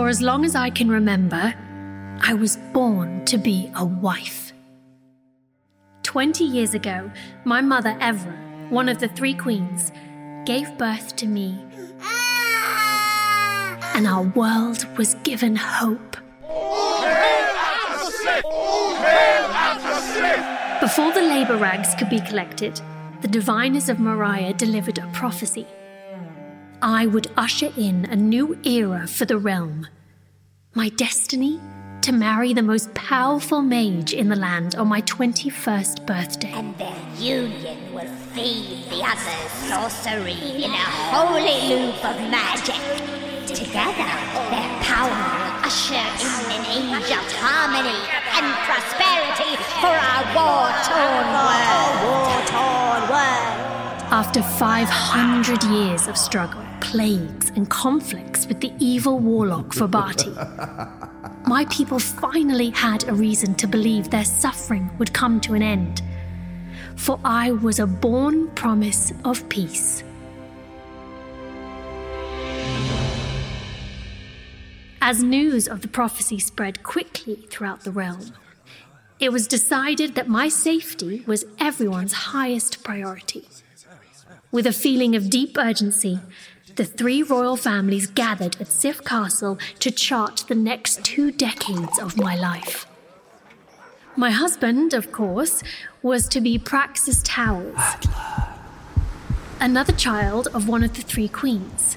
For as long as I can remember, I was born to be a wife. Twenty years ago, my mother, Evra, one of the three queens, gave birth to me, and our world was given hope. Before the labour rags could be collected, the diviners of Moriah delivered a prophecy. I would usher in a new era for the realm. My destiny to marry the most powerful mage in the land on my 21st birthday. And their union will feed the other's sorcery in a holy loop of magic. Together, their power will usher in an age of harmony and prosperity for our war-torn world. War-torn world. After 500 years of struggle, plagues, and conflicts with the evil warlock Fabati, my people finally had a reason to believe their suffering would come to an end. For I was a born promise of peace. As news of the prophecy spread quickly throughout the realm, it was decided that my safety was everyone's highest priority. With a feeling of deep urgency, the three royal families gathered at Sif Castle to chart the next two decades of my life. My husband, of course, was to be Praxus Towers, another child of one of the three queens.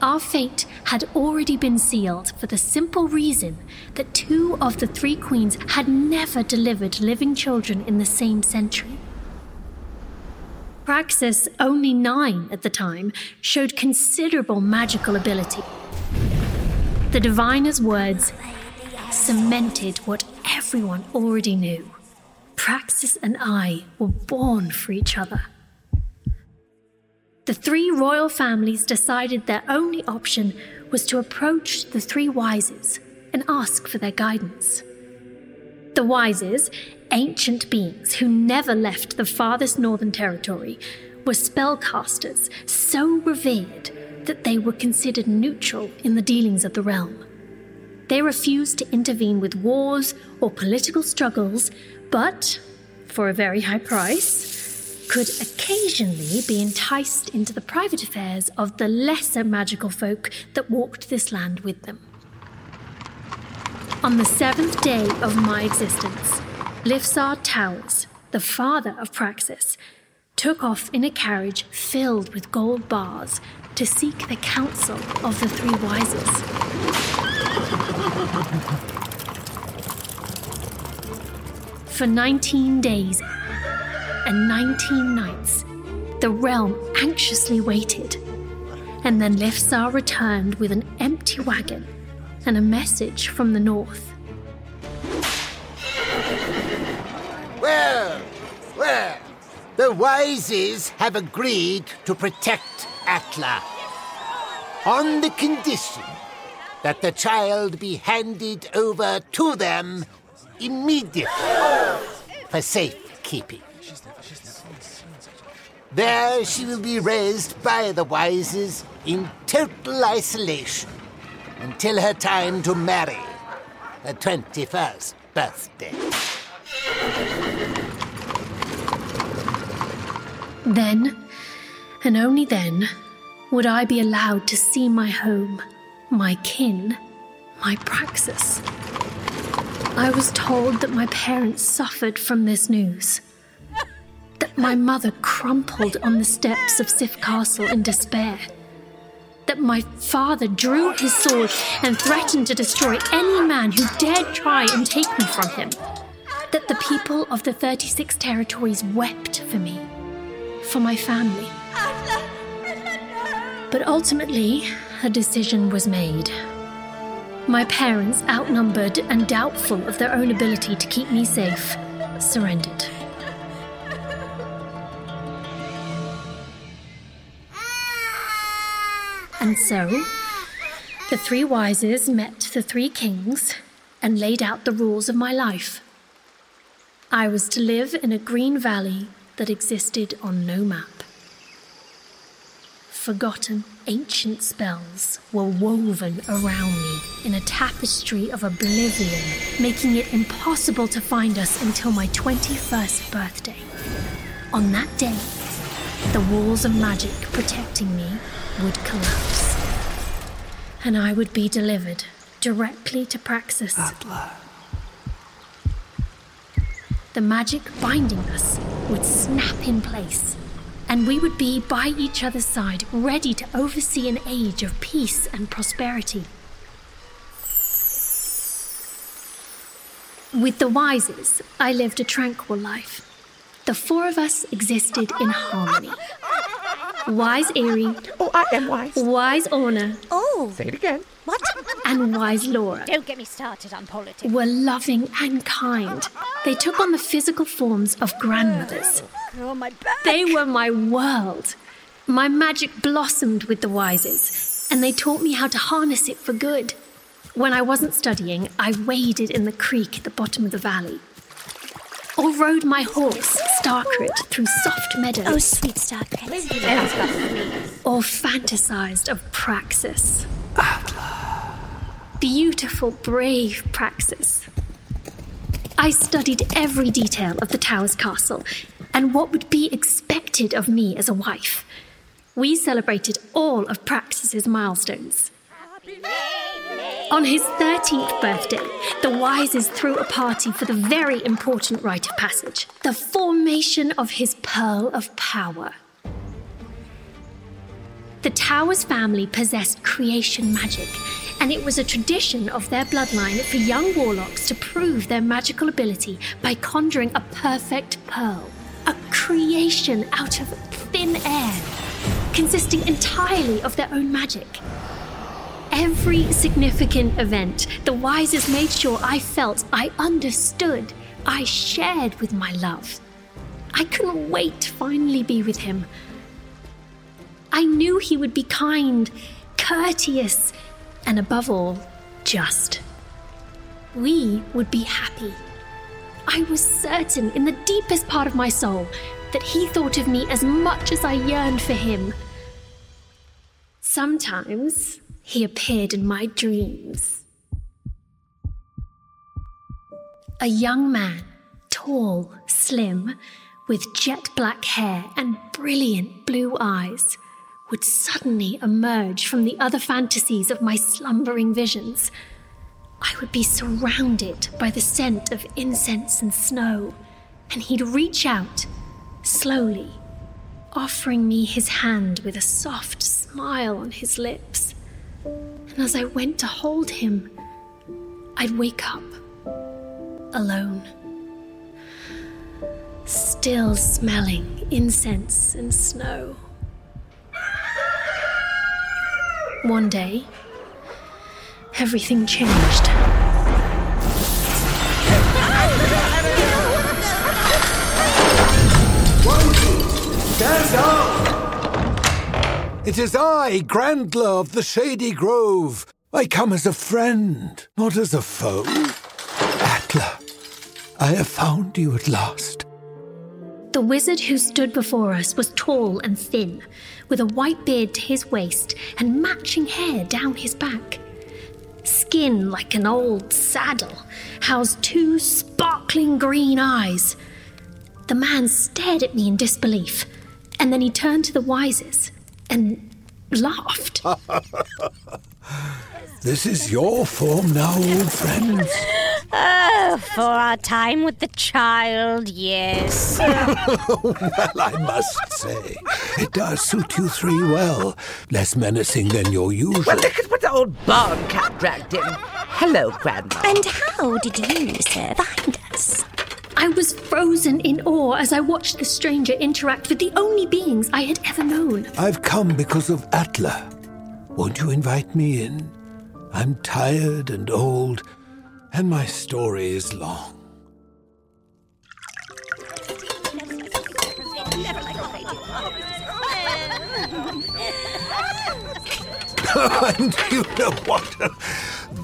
Our fate had already been sealed for the simple reason that two of the three queens had never delivered living children in the same century. Praxus, only nine at the time, showed considerable magical ability. The diviner's words cemented what everyone already knew. Praxus and I were born for each other. The three royal families decided their only option was to approach the three wises and ask for their guidance. The wises, ancient beings who never left the farthest northern territory, were spellcasters so revered that they were considered neutral in the dealings of the realm. They refused to intervene with wars or political struggles, but, for a very high price, could occasionally be enticed into the private affairs of the lesser magical folk that walked this land with them. On the seventh day of my existence, Lifsar Towers, the father of Praxus, took off in a carriage filled with gold bars to seek the counsel of the three wises. For 19 days and 19 nights, the realm anxiously waited. And then Lifsar returned with an empty wagon and a message from the north. Well, well, the Wises have agreed to protect Atla on the condition that the child be handed over to them immediately for safekeeping. There she will be raised by the Wises in total isolation until her time to marry, her 21st birthday. Then, and only then, would I be allowed to see my home, my kin, my Praxus. I was told that my parents suffered from this news. That my mother crumpled on the steps of Sif Castle in despair. That my father drew his sword and threatened to destroy any man who dared try and take me from him. That the people of the 36 territories wept for me, for my family. But ultimately, a decision was made. My parents, outnumbered and doubtful of their own ability to keep me safe, surrendered. And so, the three wises met the three kings and laid out the rules of my life. I was to live in a green valley that existed on no map. forgotten ancient spells were woven around me in a tapestry of oblivion, making it impossible to find us until my 21st birthday. On that day, the walls of magic protecting me would collapse, and I would be delivered directly to Praxus. The magic binding us would snap in place, and we would be by each other's side, ready to oversee an age of peace and prosperity. With the Wises, I lived a tranquil life. The four of us existed in harmony. Wise Eerie, Oh, I am wise. Wise Orna, Oh, Say it again. what? and Wise Laura Don't get me started on politics. were loving and kind. They took on the physical forms of grandmothers. Oh, my back. They were my world. My magic blossomed with the Wises, and they taught me how to harness it for good. When I wasn't studying, I waded in the creek at the bottom of the valley. Or rode my horse, Starkrit, through soft meadows. Oh, sweet Starkrit. or fantasized of Praxus. Beautiful, brave Praxus. I studied every detail of the Tower's castle and what would be expected of me as a wife. We celebrated all of Praxus's milestones. On his 13th birthday, the Wises threw a party for the very important rite of passage the formation of his Pearl of Power. The Tower's family possessed creation magic, and it was a tradition of their bloodline for young warlocks to prove their magical ability by conjuring a perfect pearl, a creation out of thin air, consisting entirely of their own magic. Every significant event, the Wises made sure I felt I understood, I shared with my love. I couldn't wait to finally be with him. I knew he would be kind, courteous, and above all, just. We would be happy. I was certain in the deepest part of my soul that he thought of me as much as I yearned for him. Sometimes he appeared in my dreams. A young man, tall, slim, with jet black hair and brilliant blue eyes, would suddenly emerge from the other fantasies of my slumbering visions. I would be surrounded by the scent of incense and snow, and he'd reach out, slowly, offering me his hand with a soft smile on his lips. And as I went to hold him, I'd wake up alone, still smelling incense and snow. One day, everything changed. Stand up! It is I, Grandler of the Shady Grove. I come as a friend, not as a foe. Atla, I have found you at last. The wizard who stood before us was tall and thin, with a white beard to his waist and matching hair down his back. Skin like an old saddle, housed two sparkling green eyes. The man stared at me in disbelief, and then he turned to the Wises and laughed. This is your form now, old friends. Oh, for our time with the child, yes. well, I must say, it does suit you three well. Less menacing than your usual. Well, look at what the old barn cat dragged in. Hello, Grandma. and how did you, sir, find us? I was frozen in awe as I watched the stranger interact with the only beings I had ever known. I've come because of Atla. Won't you invite me in? I'm tired and old, and my story is long. and you know what?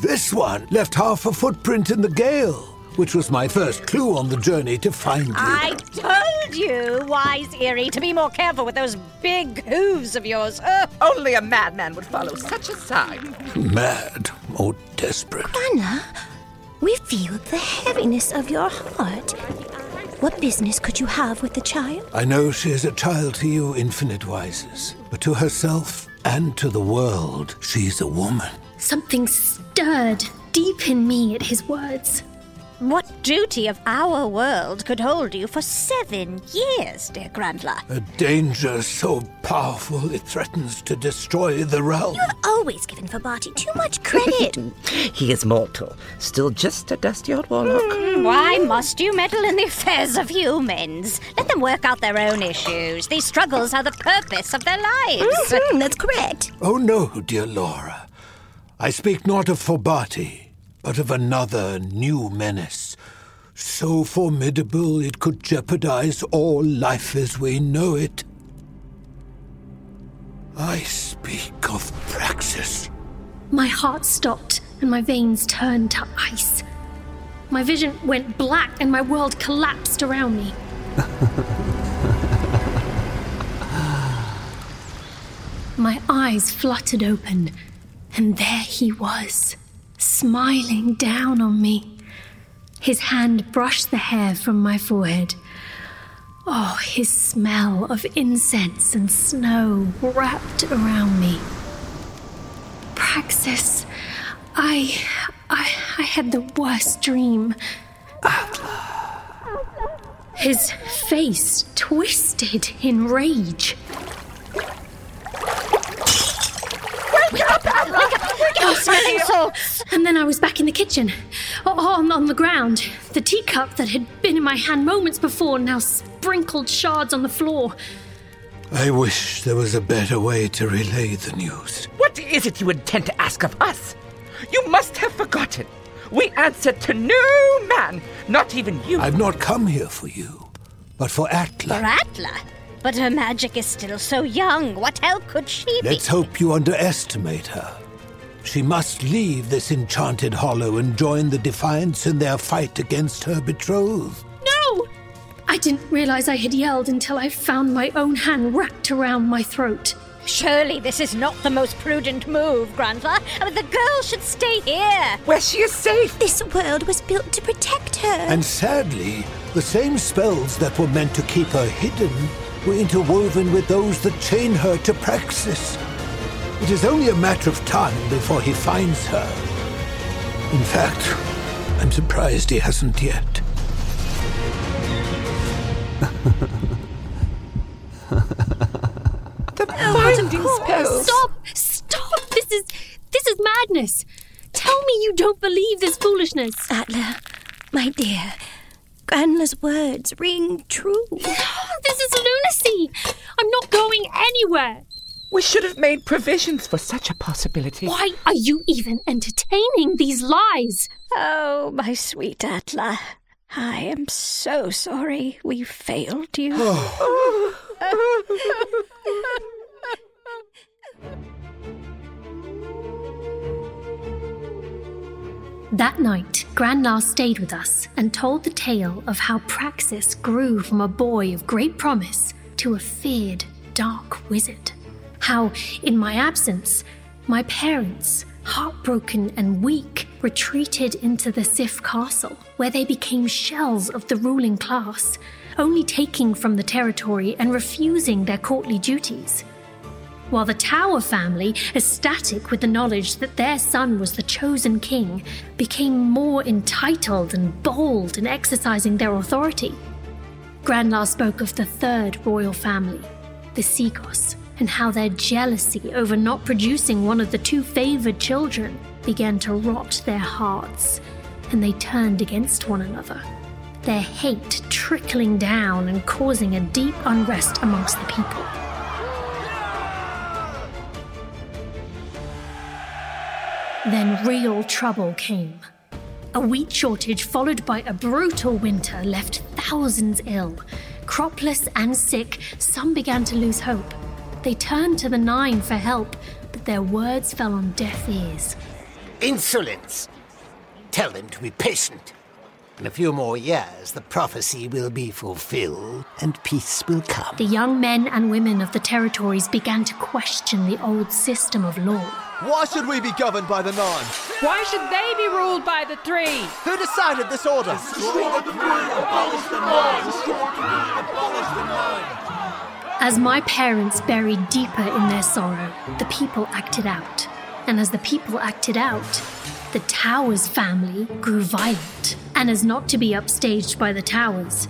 This one left half a footprint in the gale, which was my first clue on the journey to find you. I told you, wise Eerie, to be more careful with those big hooves of yours. Oh. Only a madman would follow such a sign. Mad or desperate. Anna, we feel the heaviness of your heart. What business could you have with the child? I know she is a child to you, Infinite Wises, but to herself and to the world, she's a woman. Something stirred deep in me at his words. What duty of our world could hold you for seven years, dear Grandla? A danger so powerful it threatens to destroy the realm. You've always giving Fabati too much credit. He is mortal, still just a dusty old warlock. Why must you meddle in the affairs of humans? Let them work out their own issues. These struggles are the purpose of their lives. Hmm, that's correct. Oh no, dear Laura. I speak not of Forbati, but of another new menace. So formidable it could jeopardize all life as we know it. I speak of Praxus. My heart stopped and my veins turned to ice. My vision went black and my world collapsed around me. my eyes fluttered open, and there he was, smiling down on me. His hand brushed the hair from my forehead. Oh, his smell of incense and snow wrapped around me. Praxus, I, I, I had the worst dream. His face twisted in rage. Oh, smelling salts. And then I was back in the kitchen, o- on, on the ground. The teacup that had been in my hand moments before now sprinkled shards on the floor. I wish there was a better way to relay the news. What is it you intend to ask of us? You must have forgotten. We answer to no man, not even you. I've not come here for you, but for Atla. For Atla? But her magic is still so young. What help could she be? Let's hope you underestimate her. She must leave this enchanted hollow and join the Defiants in their fight against her betrothed. No! I didn't realize I had yelled until I found my own hand wrapped around my throat. Surely this is not the most prudent move, Grandpa. I mean, the girl should stay here. Where she is safe. This world was built to protect her. And sadly, the same spells that were meant to keep her hidden were interwoven with those that chain her to Praxus. It is only a matter of time before he finds her. In fact, I'm surprised he hasn't yet. The oh, binding spells. Stop! Stop! This is this is madness. Tell me you don't believe this foolishness. Atla, my dear, Grandla's words ring true. This is lunacy. I'm not going anywhere. We should have made provisions for such a possibility. Why are you even entertaining these lies? Oh, my sweet Atla. I am so sorry we failed you. That night, Grandlar stayed with us and told the tale of how Praxus grew from a boy of great promise to a feared, dark wizard. How, in my absence, my parents, heartbroken and weak, retreated into the Sif castle, where they became shells of the ruling class, only taking from the territory and refusing their courtly duties while the Tower family, ecstatic with the knowledge that their son was the chosen king, became more entitled and bold in exercising their authority. Grandlar spoke of the third royal family, the Sigos, and how their jealousy over not producing one of the two favored children began to rot their hearts, and they turned against one another. Their hate trickling down and causing a deep unrest amongst the people. Then real trouble came. A wheat shortage followed by a brutal winter left thousands ill. Cropless and sick, some began to lose hope. They turned to the Nine for help, but their words fell on deaf ears. Insolence! Tell them to be patient. In a few more years, the prophecy will be fulfilled and peace will come. The young men and women of the territories began to question the old system of law. Why should we be governed by the Nine? Why should they be ruled by the Three? Who decided this order? As my parents buried deeper in their sorrow, the people acted out. And as the people acted out, the Towers family grew violent. And as not to be upstaged by the Towers,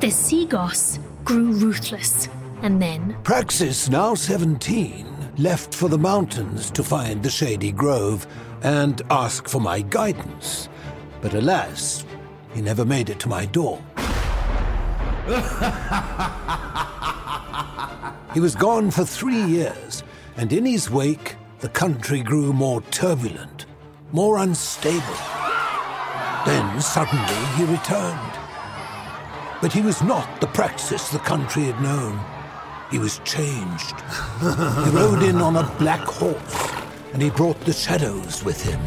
the Seagoss grew ruthless. And then, Praxus, now 17, left for the mountains to find the Shady Grove and ask for my guidance. But alas, he never made it to my door. he was gone for three years, and in his wake, the country grew more turbulent, more unstable. Then suddenly he returned. But he was not the Praxus the country had known. He was changed. he rode in on a black horse, and he brought the shadows with him.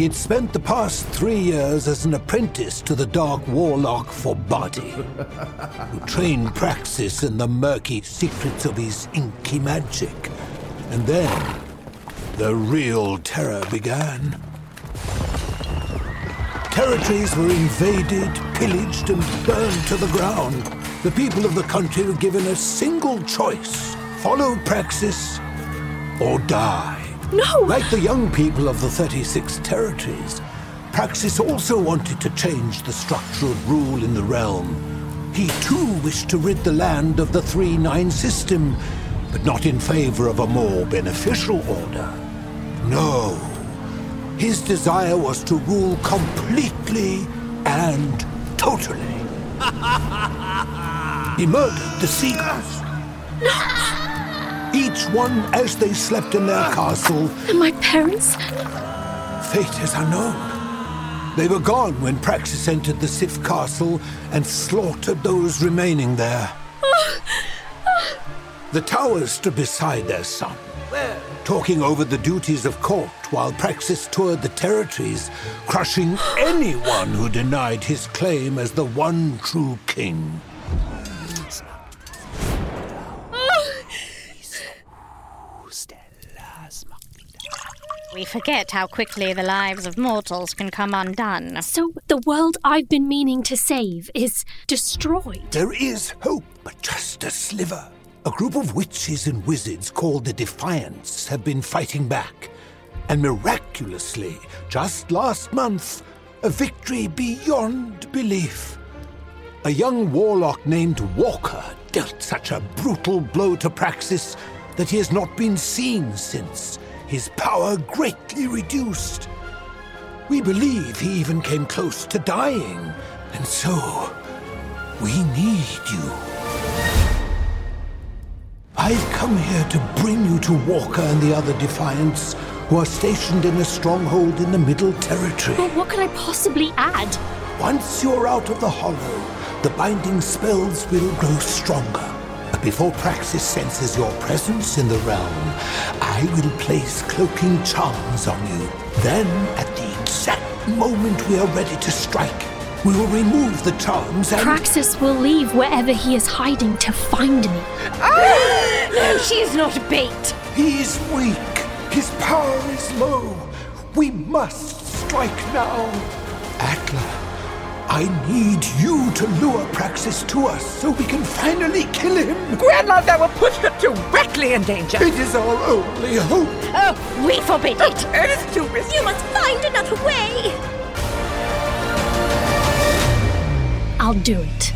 He had spent the past three years as an apprentice to the Dark Warlock Forbati, who trained Praxus in the murky secrets of his inky magic. And then, the real terror began. Territories were invaded, pillaged, and burned to the ground. The people of the country were given a single choice follow Praxus or die. No! Like the young people of the 36 territories, Praxus also wanted to change the structure of rule in the realm. He too wished to rid the land of the 3 9 system, but not in favor of a more beneficial order. No. His desire was to rule completely and totally. he murdered the seagulls. Each one as they slept in their castle. And my parents? Fate is unknown. They were gone when Praxus entered the Sif castle and slaughtered those remaining there. the towers stood beside their son, talking over the duties of court while Praxus toured the territories, crushing anyone who denied his claim as the one true king. We forget how quickly the lives of mortals can come undone. So the world I've been meaning to save is destroyed. There is hope, but just a sliver. A group of witches and wizards called the Defiants have been fighting back. And miraculously, just last month, a victory beyond belief. A young warlock named Walker dealt such a brutal blow to Praxus that he has not been seen since, his power greatly reduced. We believe he even came close to dying, and so we need you. I've come here to bring you to Walker and the other Defiants who are stationed in a stronghold in the Middle Territory. But what could I possibly add? Once you're out of the hollow, the binding spells will grow stronger. But before Praxus senses your presence in the realm, I will place cloaking charms on you. Then, at the exact moment we are ready to strike, we will remove the charms and. Praxus will leave wherever he is hiding to find me. No, she is not bait. He is weak. His power is low. We must strike now. Atla, I need you to lure Praxus to us so we can finally kill him. Grandma, that will put her directly in danger. It is our only hope. Oh, we forbid it. It is too risky. You must find another way. I'll do it.